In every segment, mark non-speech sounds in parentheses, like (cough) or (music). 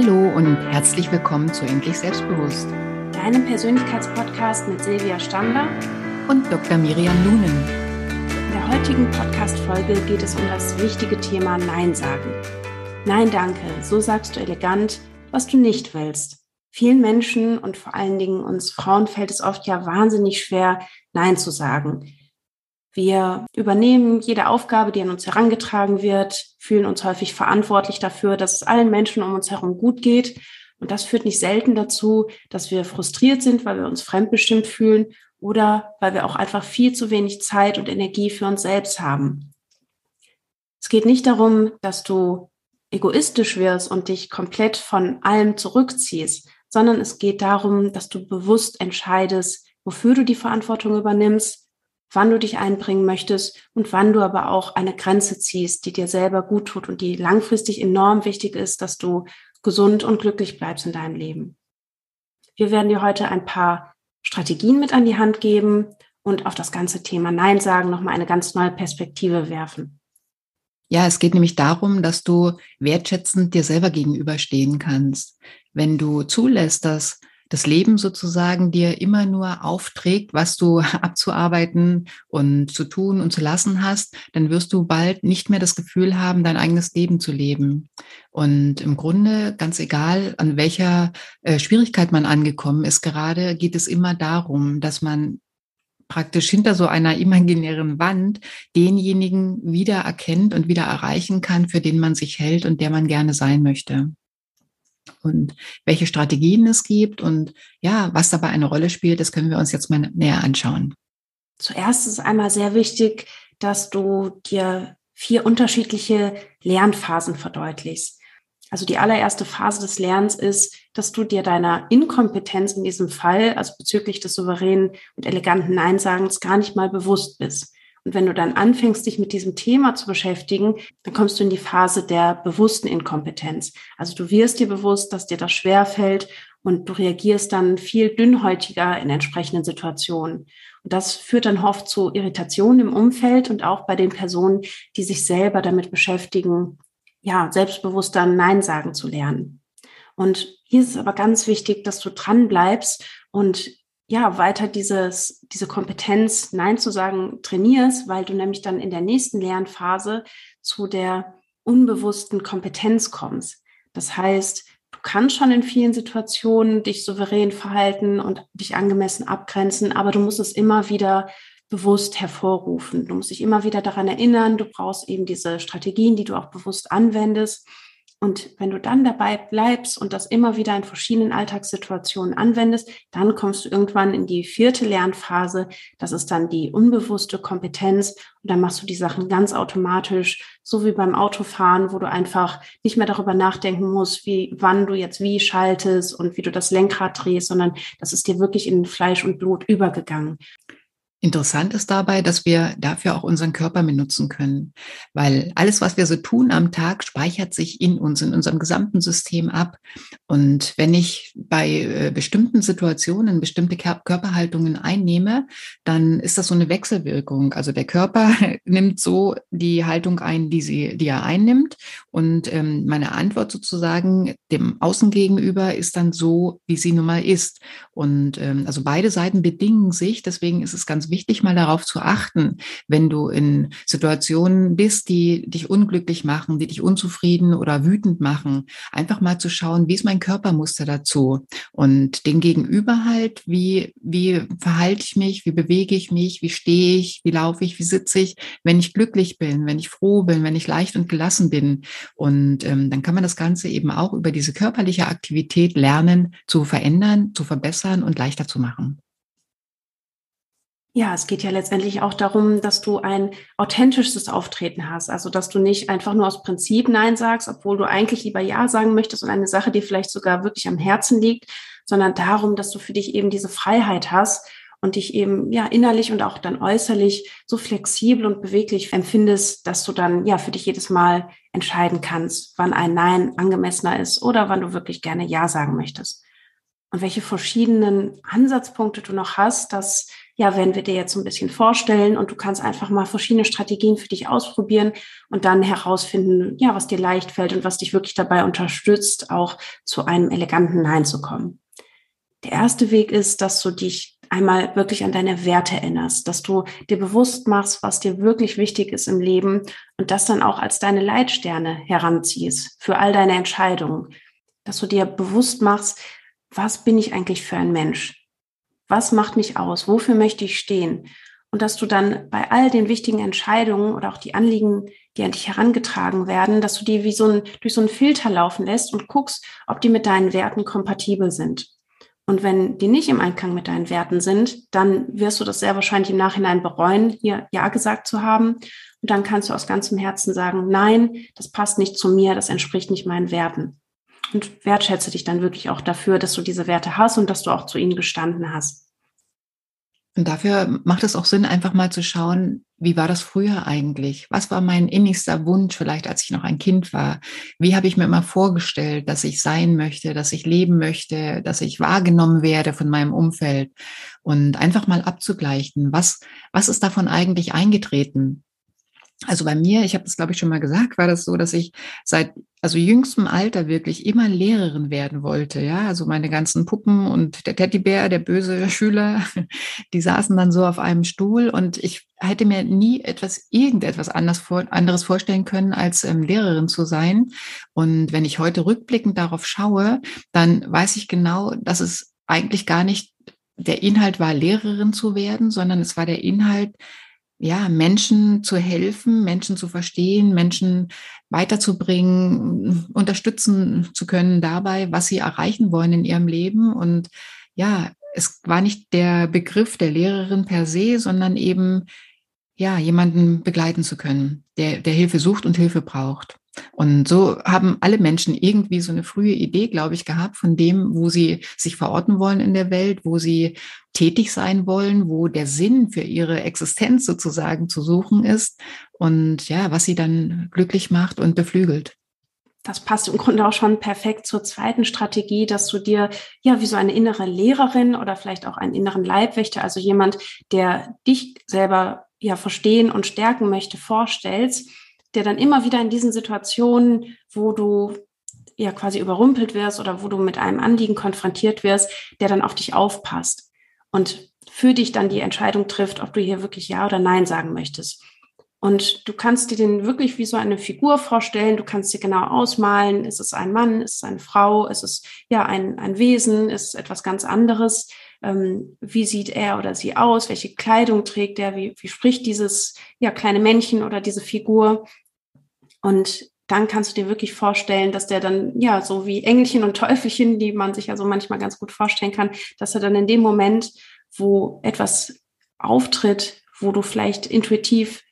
Hallo und herzlich willkommen zu Endlich Selbstbewusst. Deinem Persönlichkeitspodcast mit Silvia Stander und Dr. Miriam Lunen. In der heutigen Podcast-Folge geht es um das wichtige Thema Nein sagen. Nein, danke. So sagst du elegant, was du nicht willst. Vielen Menschen und vor allen Dingen uns Frauen fällt es oft ja wahnsinnig schwer, Nein zu sagen. Wir übernehmen jede Aufgabe, die an uns herangetragen wird, fühlen uns häufig verantwortlich dafür, dass es allen Menschen um uns herum gut geht. Und das führt nicht selten dazu, dass wir frustriert sind, weil wir uns fremdbestimmt fühlen oder weil wir auch einfach viel zu wenig Zeit und Energie für uns selbst haben. Es geht nicht darum, dass du egoistisch wirst und dich komplett von allem zurückziehst, sondern es geht darum, dass du bewusst entscheidest, wofür du die Verantwortung übernimmst wann du dich einbringen möchtest und wann du aber auch eine Grenze ziehst, die dir selber gut tut und die langfristig enorm wichtig ist, dass du gesund und glücklich bleibst in deinem Leben. Wir werden dir heute ein paar Strategien mit an die Hand geben und auf das ganze Thema Nein sagen nochmal eine ganz neue Perspektive werfen. Ja, es geht nämlich darum, dass du wertschätzend dir selber gegenüberstehen kannst. Wenn du zulässt, dass das Leben sozusagen dir immer nur aufträgt, was du (laughs) abzuarbeiten und zu tun und zu lassen hast, dann wirst du bald nicht mehr das Gefühl haben, dein eigenes Leben zu leben. Und im Grunde, ganz egal, an welcher äh, Schwierigkeit man angekommen ist, gerade geht es immer darum, dass man praktisch hinter so einer imaginären Wand denjenigen wieder erkennt und wieder erreichen kann, für den man sich hält und der man gerne sein möchte und welche Strategien es gibt und ja, was dabei eine Rolle spielt, das können wir uns jetzt mal näher anschauen. Zuerst ist einmal sehr wichtig, dass du dir vier unterschiedliche Lernphasen verdeutlichst. Also die allererste Phase des Lernens ist, dass du dir deiner Inkompetenz in diesem Fall, also bezüglich des souveränen und eleganten Neinsagens, gar nicht mal bewusst bist. Und wenn du dann anfängst, dich mit diesem Thema zu beschäftigen, dann kommst du in die Phase der bewussten Inkompetenz. Also du wirst dir bewusst, dass dir das schwer fällt und du reagierst dann viel dünnhäutiger in entsprechenden Situationen. Und das führt dann oft zu Irritationen im Umfeld und auch bei den Personen, die sich selber damit beschäftigen, ja, selbstbewusster Nein sagen zu lernen. Und hier ist es aber ganz wichtig, dass du dran bleibst und ja, weiter dieses, diese Kompetenz, Nein zu sagen, trainierst, weil du nämlich dann in der nächsten Lernphase zu der unbewussten Kompetenz kommst. Das heißt, du kannst schon in vielen Situationen dich souverän verhalten und dich angemessen abgrenzen, aber du musst es immer wieder bewusst hervorrufen. Du musst dich immer wieder daran erinnern, du brauchst eben diese Strategien, die du auch bewusst anwendest. Und wenn du dann dabei bleibst und das immer wieder in verschiedenen Alltagssituationen anwendest, dann kommst du irgendwann in die vierte Lernphase. Das ist dann die unbewusste Kompetenz. Und dann machst du die Sachen ganz automatisch, so wie beim Autofahren, wo du einfach nicht mehr darüber nachdenken musst, wie, wann du jetzt wie schaltest und wie du das Lenkrad drehst, sondern das ist dir wirklich in Fleisch und Blut übergegangen. Interessant ist dabei, dass wir dafür auch unseren Körper benutzen können, weil alles, was wir so tun am Tag, speichert sich in uns, in unserem gesamten System ab. Und wenn ich bei äh, bestimmten Situationen bestimmte Körperhaltungen einnehme, dann ist das so eine Wechselwirkung. Also der Körper (laughs) nimmt so die Haltung ein, die, sie, die er einnimmt. Und ähm, meine Antwort sozusagen dem Außen gegenüber ist dann so, wie sie nun mal ist. Und ähm, also beide Seiten bedingen sich. Deswegen ist es ganz wichtig, mal darauf zu achten, wenn du in Situationen bist, die dich unglücklich machen, die dich unzufrieden oder wütend machen, einfach mal zu schauen, wie ist mein Körpermuster dazu und den Gegenüber halt, wie, wie verhalte ich mich, wie bewege ich mich, wie stehe ich, wie laufe ich, wie sitze ich, wenn ich glücklich bin, wenn ich froh bin, wenn ich leicht und gelassen bin. Und ähm, dann kann man das Ganze eben auch über diese körperliche Aktivität lernen zu verändern, zu verbessern und leichter zu machen. Ja, es geht ja letztendlich auch darum, dass du ein authentisches Auftreten hast. Also, dass du nicht einfach nur aus Prinzip Nein sagst, obwohl du eigentlich lieber Ja sagen möchtest und eine Sache, die vielleicht sogar wirklich am Herzen liegt, sondern darum, dass du für dich eben diese Freiheit hast und dich eben ja innerlich und auch dann äußerlich so flexibel und beweglich empfindest, dass du dann ja für dich jedes Mal entscheiden kannst, wann ein Nein angemessener ist oder wann du wirklich gerne Ja sagen möchtest. Und welche verschiedenen Ansatzpunkte du noch hast, das ja, werden wir dir jetzt so ein bisschen vorstellen und du kannst einfach mal verschiedene Strategien für dich ausprobieren und dann herausfinden, ja, was dir leicht fällt und was dich wirklich dabei unterstützt, auch zu einem eleganten Nein zu kommen. Der erste Weg ist, dass du dich einmal wirklich an deine Werte erinnerst, dass du dir bewusst machst, was dir wirklich wichtig ist im Leben und das dann auch als deine Leitsterne heranziehst für all deine Entscheidungen, dass du dir bewusst machst, was bin ich eigentlich für ein Mensch? Was macht mich aus? Wofür möchte ich stehen? Und dass du dann bei all den wichtigen Entscheidungen oder auch die Anliegen, die an dich herangetragen werden, dass du die wie so ein, durch so einen Filter laufen lässt und guckst, ob die mit deinen Werten kompatibel sind. Und wenn die nicht im Einklang mit deinen Werten sind, dann wirst du das sehr wahrscheinlich im Nachhinein bereuen, hier Ja gesagt zu haben. Und dann kannst du aus ganzem Herzen sagen, nein, das passt nicht zu mir, das entspricht nicht meinen Werten. Und wertschätze dich dann wirklich auch dafür, dass du diese Werte hast und dass du auch zu ihnen gestanden hast. Und dafür macht es auch Sinn, einfach mal zu schauen, wie war das früher eigentlich? Was war mein innigster Wunsch, vielleicht als ich noch ein Kind war? Wie habe ich mir immer vorgestellt, dass ich sein möchte, dass ich leben möchte, dass ich wahrgenommen werde von meinem Umfeld? Und einfach mal abzugleichen, was, was ist davon eigentlich eingetreten? Also bei mir, ich habe das glaube ich schon mal gesagt, war das so, dass ich seit also jüngstem Alter wirklich immer Lehrerin werden wollte. Ja, also meine ganzen Puppen und der Teddybär, der böse (laughs) Schüler, die saßen dann so auf einem Stuhl und ich hätte mir nie etwas, irgendetwas anders vor, anderes vorstellen können, als ähm, Lehrerin zu sein. Und wenn ich heute rückblickend darauf schaue, dann weiß ich genau, dass es eigentlich gar nicht der Inhalt war, Lehrerin zu werden, sondern es war der Inhalt, ja, Menschen zu helfen, Menschen zu verstehen, Menschen weiterzubringen, unterstützen zu können dabei, was sie erreichen wollen in ihrem Leben. Und ja, es war nicht der Begriff der Lehrerin per se, sondern eben, ja, jemanden begleiten zu können, der, der Hilfe sucht und Hilfe braucht. Und so haben alle Menschen irgendwie so eine frühe Idee, glaube ich, gehabt von dem, wo sie sich verorten wollen in der Welt, wo sie tätig sein wollen, wo der Sinn für ihre Existenz sozusagen zu suchen ist und ja, was sie dann glücklich macht und beflügelt. Das passt im Grunde auch schon perfekt zur zweiten Strategie, dass du dir ja wie so eine innere Lehrerin oder vielleicht auch einen inneren Leibwächter, also jemand, der dich selber ja verstehen und stärken möchte, vorstellst der dann immer wieder in diesen Situationen, wo du ja quasi überrumpelt wirst oder wo du mit einem Anliegen konfrontiert wirst, der dann auf dich aufpasst und für dich dann die Entscheidung trifft, ob du hier wirklich Ja oder Nein sagen möchtest. Und du kannst dir den wirklich wie so eine Figur vorstellen. Du kannst dir genau ausmalen. Ist es ein Mann? Ist es eine Frau? Ist es ja ein, ein Wesen? Ist es etwas ganz anderes? Ähm, wie sieht er oder sie aus, welche Kleidung trägt er, wie, wie spricht dieses ja, kleine Männchen oder diese Figur. Und dann kannst du dir wirklich vorstellen, dass der dann, ja, so wie Engelchen und Teufelchen, die man sich ja so manchmal ganz gut vorstellen kann, dass er dann in dem Moment, wo etwas auftritt, wo du vielleicht intuitiv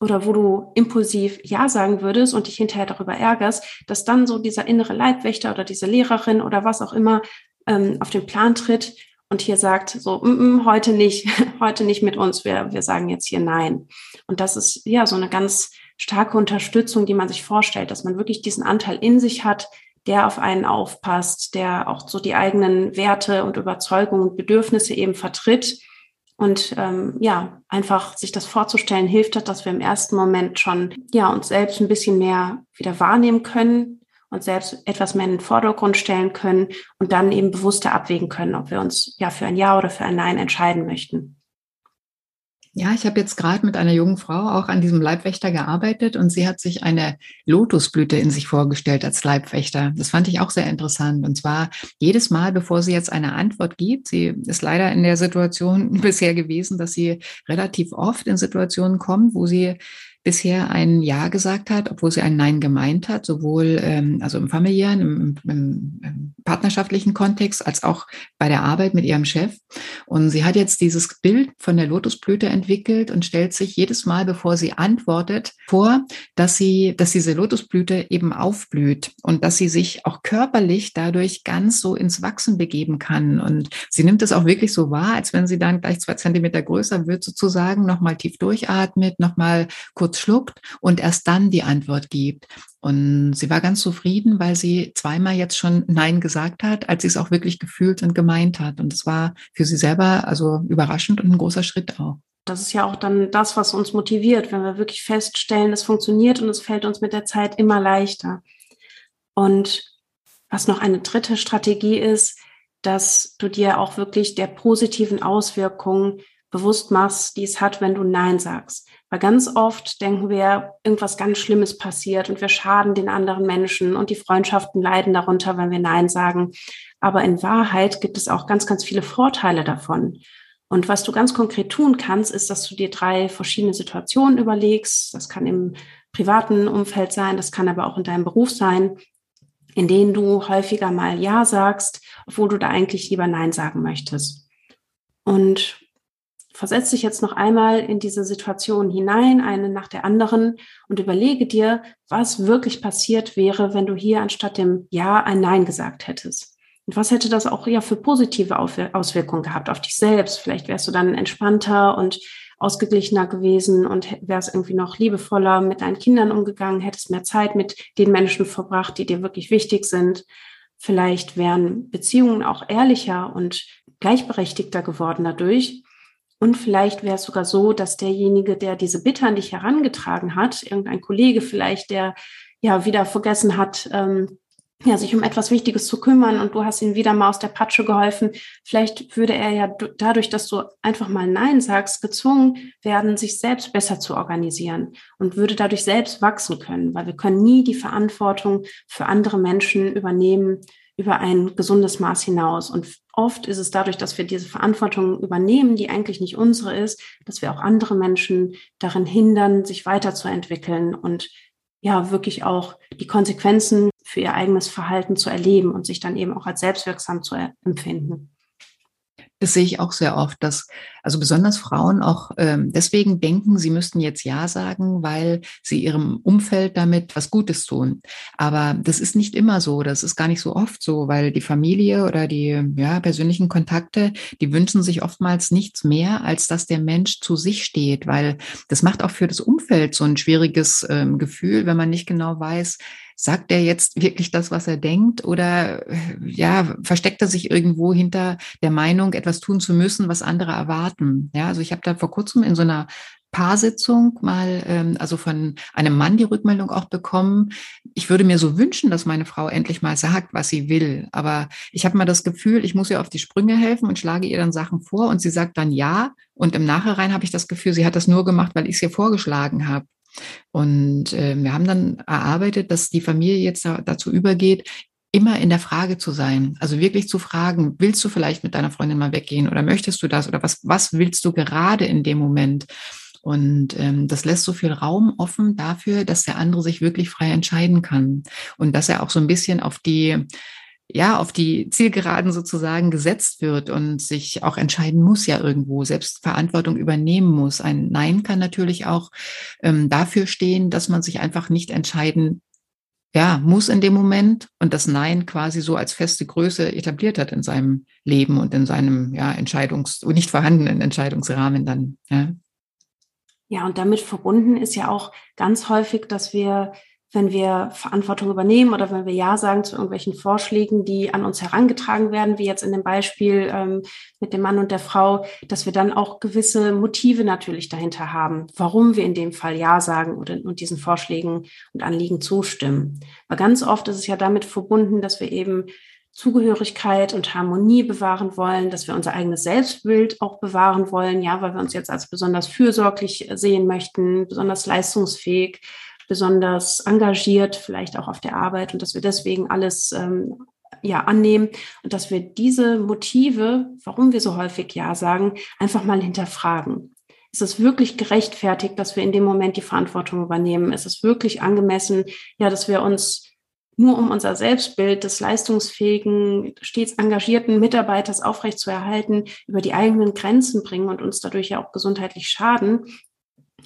oder wo du impulsiv Ja sagen würdest und dich hinterher darüber ärgerst, dass dann so dieser innere Leibwächter oder diese Lehrerin oder was auch immer ähm, auf den Plan tritt und hier sagt, so, mm, mm, heute nicht, (laughs) heute nicht mit uns, wir, wir sagen jetzt hier Nein. Und das ist ja so eine ganz starke Unterstützung, die man sich vorstellt, dass man wirklich diesen Anteil in sich hat, der auf einen aufpasst, der auch so die eigenen Werte und Überzeugungen und Bedürfnisse eben vertritt. Und ähm, ja, einfach sich das vorzustellen, hilft hat, dass wir im ersten Moment schon ja uns selbst ein bisschen mehr wieder wahrnehmen können, uns selbst etwas mehr in den Vordergrund stellen können und dann eben bewusster abwägen können, ob wir uns ja für ein Ja oder für ein Nein entscheiden möchten. Ja, ich habe jetzt gerade mit einer jungen Frau auch an diesem Leibwächter gearbeitet und sie hat sich eine Lotusblüte in sich vorgestellt als Leibwächter. Das fand ich auch sehr interessant. Und zwar jedes Mal, bevor sie jetzt eine Antwort gibt, sie ist leider in der Situation (laughs) bisher gewesen, dass sie relativ oft in Situationen kommt, wo sie bisher ein Ja gesagt hat, obwohl sie ein Nein gemeint hat, sowohl ähm, also im familiären, im, im, im partnerschaftlichen Kontext als auch bei der Arbeit mit ihrem Chef. Und sie hat jetzt dieses Bild von der Lotusblüte entwickelt und stellt sich jedes Mal, bevor sie antwortet, vor, dass sie, dass diese Lotusblüte eben aufblüht und dass sie sich auch körperlich dadurch ganz so ins Wachsen begeben kann. Und sie nimmt es auch wirklich so wahr, als wenn sie dann gleich zwei Zentimeter größer wird, sozusagen, nochmal tief durchatmet, nochmal kurz schluckt und erst dann die Antwort gibt. Und sie war ganz zufrieden, weil sie zweimal jetzt schon Nein gesagt hat, als sie es auch wirklich gefühlt und gemeint hat. Und es war für sie selber also überraschend und ein großer Schritt auch. Das ist ja auch dann das, was uns motiviert, wenn wir wirklich feststellen, es funktioniert und es fällt uns mit der Zeit immer leichter. Und was noch eine dritte Strategie ist, dass du dir auch wirklich der positiven Auswirkungen bewusst machst, die es hat, wenn du Nein sagst. Weil ganz oft denken wir, irgendwas ganz Schlimmes passiert und wir schaden den anderen Menschen und die Freundschaften leiden darunter, wenn wir Nein sagen. Aber in Wahrheit gibt es auch ganz, ganz viele Vorteile davon. Und was du ganz konkret tun kannst, ist, dass du dir drei verschiedene Situationen überlegst. Das kann im privaten Umfeld sein, das kann aber auch in deinem Beruf sein, in denen du häufiger mal Ja sagst, obwohl du da eigentlich lieber Nein sagen möchtest. Und versetz dich jetzt noch einmal in diese Situation hinein, eine nach der anderen, und überlege dir, was wirklich passiert wäre, wenn du hier anstatt dem Ja ein Nein gesagt hättest. Und was hätte das auch ja für positive Auswirkungen gehabt auf dich selbst? Vielleicht wärst du dann entspannter und ausgeglichener gewesen und wärst irgendwie noch liebevoller mit deinen Kindern umgegangen, hättest mehr Zeit mit den Menschen verbracht, die dir wirklich wichtig sind. Vielleicht wären Beziehungen auch ehrlicher und gleichberechtigter geworden dadurch. Und vielleicht wäre es sogar so, dass derjenige, der diese Bitte an dich herangetragen hat, irgendein Kollege vielleicht, der ja wieder vergessen hat, ähm, ja, sich um etwas Wichtiges zu kümmern und du hast ihm wieder mal aus der Patsche geholfen. Vielleicht würde er ja dadurch, dass du einfach mal Nein sagst, gezwungen werden, sich selbst besser zu organisieren und würde dadurch selbst wachsen können, weil wir können nie die Verantwortung für andere Menschen übernehmen über ein gesundes Maß hinaus. Und oft ist es dadurch, dass wir diese Verantwortung übernehmen, die eigentlich nicht unsere ist, dass wir auch andere Menschen darin hindern, sich weiterzuentwickeln und ja, wirklich auch die Konsequenzen für ihr eigenes Verhalten zu erleben und sich dann eben auch als selbstwirksam zu empfinden. Das sehe ich auch sehr oft, dass also besonders Frauen auch ähm, deswegen denken, sie müssten jetzt Ja sagen, weil sie ihrem Umfeld damit was Gutes tun. Aber das ist nicht immer so, das ist gar nicht so oft so, weil die Familie oder die ja, persönlichen Kontakte, die wünschen sich oftmals nichts mehr, als dass der Mensch zu sich steht, weil das macht auch für das Umfeld so ein schwieriges ähm, Gefühl, wenn man nicht genau weiß, sagt er jetzt wirklich das, was er denkt oder ja, versteckt er sich irgendwo hinter der Meinung, etwas tun zu müssen, was andere erwarten? Ja, also ich habe da vor kurzem in so einer Paarsitzung mal, ähm, also von einem Mann die Rückmeldung auch bekommen. Ich würde mir so wünschen, dass meine Frau endlich mal sagt, was sie will. Aber ich habe mal das Gefühl, ich muss ihr auf die Sprünge helfen und schlage ihr dann Sachen vor und sie sagt dann ja. Und im Nachhinein habe ich das Gefühl, sie hat das nur gemacht, weil ich es ihr vorgeschlagen habe. Und äh, wir haben dann erarbeitet, dass die Familie jetzt da, dazu übergeht, immer in der Frage zu sein. Also wirklich zu fragen, willst du vielleicht mit deiner Freundin mal weggehen oder möchtest du das oder was, was willst du gerade in dem Moment? Und ähm, das lässt so viel Raum offen dafür, dass der andere sich wirklich frei entscheiden kann und dass er auch so ein bisschen auf die ja, auf die Zielgeraden sozusagen gesetzt wird und sich auch entscheiden muss ja irgendwo, selbst Verantwortung übernehmen muss. Ein Nein kann natürlich auch ähm, dafür stehen, dass man sich einfach nicht entscheiden ja, muss in dem Moment und das Nein quasi so als feste Größe etabliert hat in seinem Leben und in seinem ja, Entscheidungs- nicht vorhandenen Entscheidungsrahmen dann. Ja. ja, und damit verbunden ist ja auch ganz häufig, dass wir wenn wir Verantwortung übernehmen oder wenn wir Ja sagen zu irgendwelchen Vorschlägen, die an uns herangetragen werden, wie jetzt in dem Beispiel ähm, mit dem Mann und der Frau, dass wir dann auch gewisse Motive natürlich dahinter haben, warum wir in dem Fall Ja sagen oder, und diesen Vorschlägen und Anliegen zustimmen. Weil ganz oft ist es ja damit verbunden, dass wir eben Zugehörigkeit und Harmonie bewahren wollen, dass wir unser eigenes Selbstbild auch bewahren wollen, ja, weil wir uns jetzt als besonders fürsorglich sehen möchten, besonders leistungsfähig besonders engagiert, vielleicht auch auf der Arbeit und dass wir deswegen alles ähm, ja annehmen und dass wir diese Motive, warum wir so häufig ja sagen, einfach mal hinterfragen. Ist es wirklich gerechtfertigt, dass wir in dem Moment die Verantwortung übernehmen? Ist es wirklich angemessen, ja, dass wir uns nur um unser Selbstbild des leistungsfähigen, stets engagierten Mitarbeiters aufrechtzuerhalten, über die eigenen Grenzen bringen und uns dadurch ja auch gesundheitlich schaden.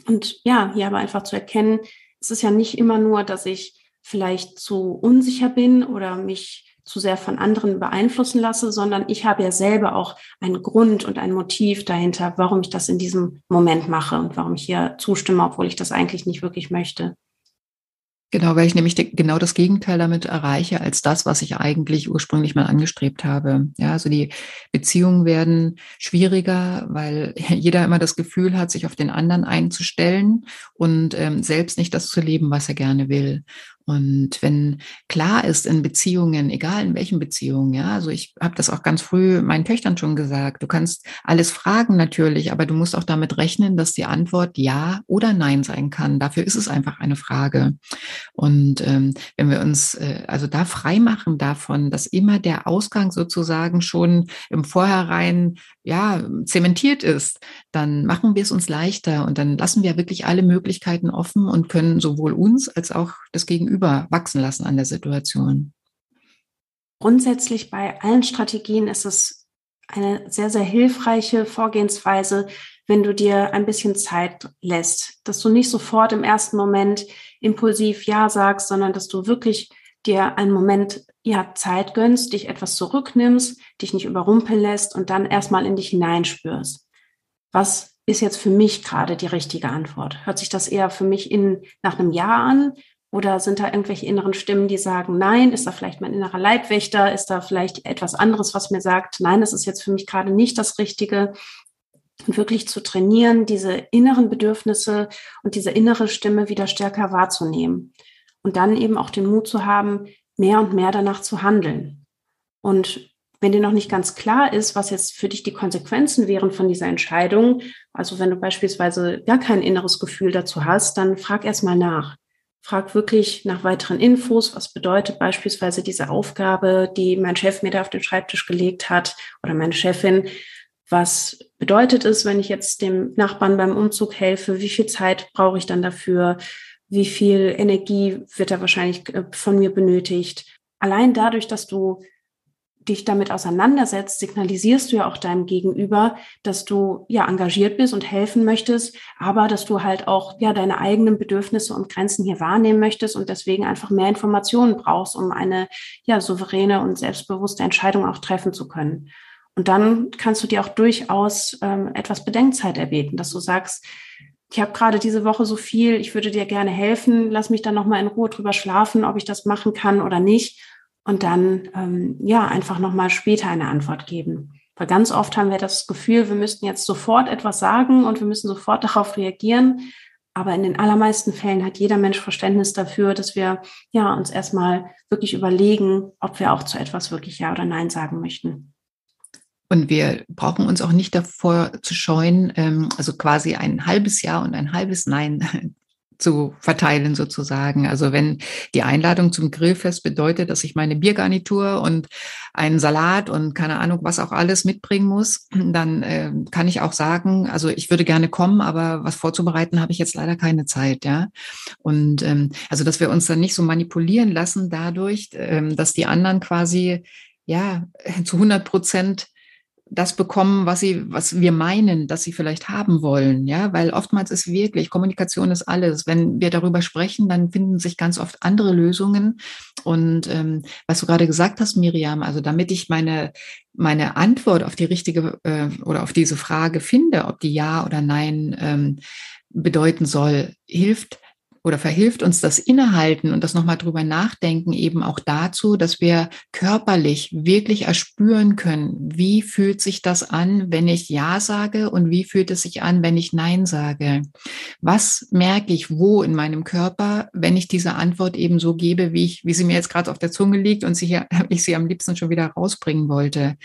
Und ja, hier aber einfach zu erkennen, es ist ja nicht immer nur, dass ich vielleicht zu unsicher bin oder mich zu sehr von anderen beeinflussen lasse, sondern ich habe ja selber auch einen Grund und ein Motiv dahinter, warum ich das in diesem Moment mache und warum ich hier zustimme, obwohl ich das eigentlich nicht wirklich möchte. Genau, weil ich nämlich genau das Gegenteil damit erreiche als das, was ich eigentlich ursprünglich mal angestrebt habe. Ja, also die Beziehungen werden schwieriger, weil (laughs) jeder immer das Gefühl hat, sich auf den anderen einzustellen und ähm, selbst nicht das zu leben, was er gerne will. Und wenn klar ist in Beziehungen, egal in welchen Beziehungen, ja, also ich habe das auch ganz früh meinen Töchtern schon gesagt, du kannst alles fragen natürlich, aber du musst auch damit rechnen, dass die Antwort ja oder nein sein kann. Dafür ist es einfach eine Frage. Und ähm, wenn wir uns äh, also da frei machen davon, dass immer der Ausgang sozusagen schon im Vorhinein ja zementiert ist, dann machen wir es uns leichter und dann lassen wir wirklich alle Möglichkeiten offen und können sowohl uns als auch das Gegenüber wachsen lassen an der Situation. Grundsätzlich bei allen Strategien ist es eine sehr, sehr hilfreiche Vorgehensweise, wenn du dir ein bisschen Zeit lässt, dass du nicht sofort im ersten Moment impulsiv Ja sagst, sondern dass du wirklich dir einen Moment ja, Zeit gönnst, dich etwas zurücknimmst, dich nicht überrumpeln lässt und dann erstmal in dich hineinspürst. Was ist jetzt für mich gerade die richtige Antwort? Hört sich das eher für mich in, nach einem Ja an? Oder sind da irgendwelche inneren Stimmen, die sagen, nein, ist da vielleicht mein innerer Leibwächter? Ist da vielleicht etwas anderes, was mir sagt, nein, das ist jetzt für mich gerade nicht das Richtige? Und wirklich zu trainieren, diese inneren Bedürfnisse und diese innere Stimme wieder stärker wahrzunehmen. Und dann eben auch den Mut zu haben, mehr und mehr danach zu handeln. Und wenn dir noch nicht ganz klar ist, was jetzt für dich die Konsequenzen wären von dieser Entscheidung, also wenn du beispielsweise gar kein inneres Gefühl dazu hast, dann frag erst mal nach. Frag wirklich nach weiteren Infos. Was bedeutet beispielsweise diese Aufgabe, die mein Chef mir da auf den Schreibtisch gelegt hat oder meine Chefin? Was bedeutet es, wenn ich jetzt dem Nachbarn beim Umzug helfe? Wie viel Zeit brauche ich dann dafür? Wie viel Energie wird da wahrscheinlich äh, von mir benötigt? Allein dadurch, dass du dich damit auseinandersetzt, signalisierst du ja auch deinem Gegenüber, dass du ja engagiert bist und helfen möchtest, aber dass du halt auch ja deine eigenen Bedürfnisse und Grenzen hier wahrnehmen möchtest und deswegen einfach mehr Informationen brauchst, um eine ja souveräne und selbstbewusste Entscheidung auch treffen zu können. Und dann kannst du dir auch durchaus ähm, etwas Bedenkzeit erbeten, dass du sagst, ich habe gerade diese Woche so viel, ich würde dir gerne helfen, lass mich dann noch mal in Ruhe drüber schlafen, ob ich das machen kann oder nicht und dann ähm, ja einfach nochmal später eine Antwort geben. Weil ganz oft haben wir das Gefühl, wir müssten jetzt sofort etwas sagen und wir müssen sofort darauf reagieren. Aber in den allermeisten Fällen hat jeder Mensch Verständnis dafür, dass wir ja uns erstmal wirklich überlegen, ob wir auch zu etwas wirklich Ja oder Nein sagen möchten. Und wir brauchen uns auch nicht davor zu scheuen, ähm, also quasi ein halbes Ja und ein halbes Nein zu verteilen sozusagen. Also wenn die Einladung zum Grillfest bedeutet, dass ich meine Biergarnitur und einen Salat und keine Ahnung, was auch alles mitbringen muss, dann äh, kann ich auch sagen, also ich würde gerne kommen, aber was vorzubereiten habe ich jetzt leider keine Zeit, ja. Und ähm, also dass wir uns dann nicht so manipulieren lassen dadurch, ähm, dass die anderen quasi ja zu 100 Prozent das bekommen, was sie, was wir meinen, dass sie vielleicht haben wollen, ja, weil oftmals ist wirklich Kommunikation ist alles. Wenn wir darüber sprechen, dann finden sich ganz oft andere Lösungen. Und ähm, was du gerade gesagt hast, Miriam, also damit ich meine meine Antwort auf die richtige äh, oder auf diese Frage finde, ob die Ja oder Nein ähm, bedeuten soll, hilft oder verhilft uns das Innehalten und das nochmal drüber nachdenken eben auch dazu, dass wir körperlich wirklich erspüren können, wie fühlt sich das an, wenn ich Ja sage und wie fühlt es sich an, wenn ich Nein sage. Was merke ich wo in meinem Körper, wenn ich diese Antwort eben so gebe, wie ich, wie sie mir jetzt gerade auf der Zunge liegt und sie hier, (laughs) ich sie am liebsten schon wieder rausbringen wollte.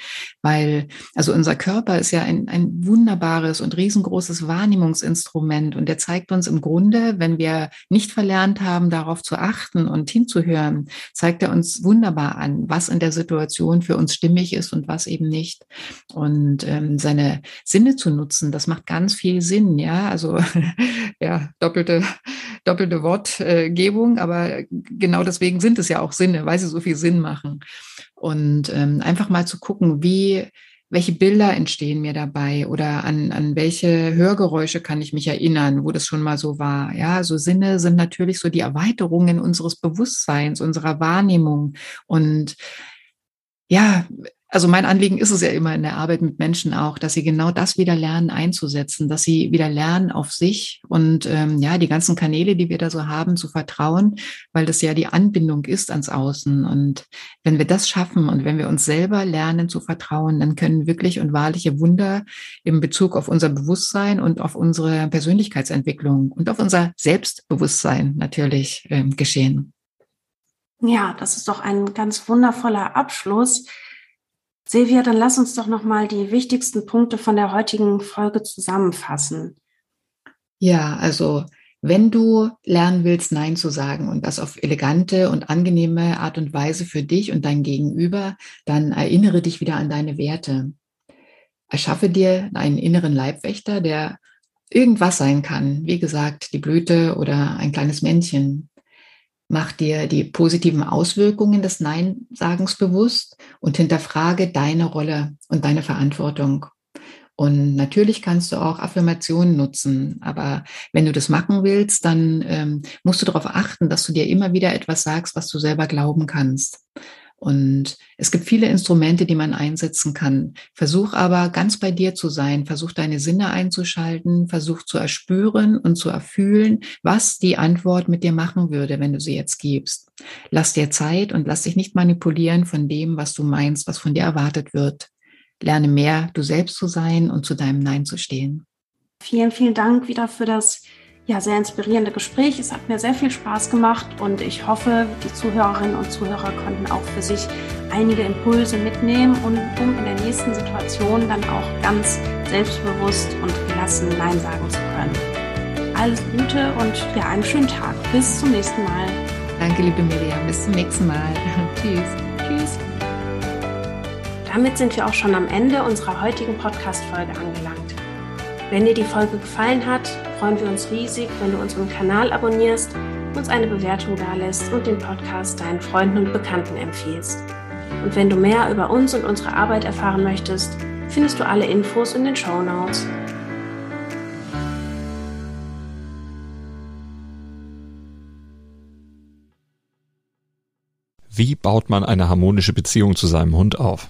Weil, also unser Körper ist ja ein, ein wunderbares und riesengroßes Wahrnehmungsinstrument und der zeigt uns im Grunde, wenn wir nicht verlernt haben, darauf zu achten und hinzuhören, zeigt er uns wunderbar an, was in der Situation für uns stimmig ist und was eben nicht. Und ähm, seine Sinne zu nutzen, das macht ganz viel Sinn, ja. Also (laughs) ja, doppelte, doppelte Wortgebung, aber genau deswegen sind es ja auch Sinne, weil sie so viel Sinn machen. Und ähm, einfach mal zu gucken, wie welche Bilder entstehen mir dabei oder an, an welche Hörgeräusche kann ich mich erinnern, wo das schon mal so war. Ja, so Sinne sind natürlich so die Erweiterungen unseres Bewusstseins, unserer Wahrnehmung. Und ja, also mein Anliegen ist es ja immer in der Arbeit mit Menschen auch, dass sie genau das wieder lernen einzusetzen, dass sie wieder lernen auf sich und ähm, ja, die ganzen Kanäle, die wir da so haben, zu vertrauen, weil das ja die Anbindung ist ans Außen. Und wenn wir das schaffen und wenn wir uns selber lernen zu vertrauen, dann können wirklich und wahrliche Wunder im Bezug auf unser Bewusstsein und auf unsere Persönlichkeitsentwicklung und auf unser Selbstbewusstsein natürlich ähm, geschehen. Ja, das ist doch ein ganz wundervoller Abschluss. Silvia, dann lass uns doch nochmal die wichtigsten Punkte von der heutigen Folge zusammenfassen. Ja, also wenn du lernen willst, Nein zu sagen und das auf elegante und angenehme Art und Weise für dich und dein Gegenüber, dann erinnere dich wieder an deine Werte. Erschaffe dir einen inneren Leibwächter, der irgendwas sein kann. Wie gesagt, die Blüte oder ein kleines Männchen. Mach dir die positiven Auswirkungen des Nein-Sagens bewusst und hinterfrage deine Rolle und deine Verantwortung. Und natürlich kannst du auch Affirmationen nutzen, aber wenn du das machen willst, dann ähm, musst du darauf achten, dass du dir immer wieder etwas sagst, was du selber glauben kannst. Und es gibt viele Instrumente, die man einsetzen kann. Versuch aber ganz bei dir zu sein. Versuch deine Sinne einzuschalten. Versuch zu erspüren und zu erfühlen, was die Antwort mit dir machen würde, wenn du sie jetzt gibst. Lass dir Zeit und lass dich nicht manipulieren von dem, was du meinst, was von dir erwartet wird. Lerne mehr, du selbst zu sein und zu deinem Nein zu stehen. Vielen, vielen Dank wieder für das ja, sehr inspirierende Gespräch. Es hat mir sehr viel Spaß gemacht und ich hoffe, die Zuhörerinnen und Zuhörer konnten auch für sich einige Impulse mitnehmen und um in der nächsten Situation dann auch ganz selbstbewusst und gelassen Nein sagen zu können. Alles Gute und ja, einen schönen Tag. Bis zum nächsten Mal. Danke, liebe Miriam. Bis zum nächsten Mal. (laughs) Tschüss. Tschüss. Damit sind wir auch schon am Ende unserer heutigen Podcast-Folge angelangt. Wenn dir die Folge gefallen hat, freuen wir uns riesig, wenn du unseren Kanal abonnierst, uns eine Bewertung dalässt und den Podcast deinen Freunden und Bekannten empfiehlst. Und wenn du mehr über uns und unsere Arbeit erfahren möchtest, findest du alle Infos in den Show Notes. Wie baut man eine harmonische Beziehung zu seinem Hund auf?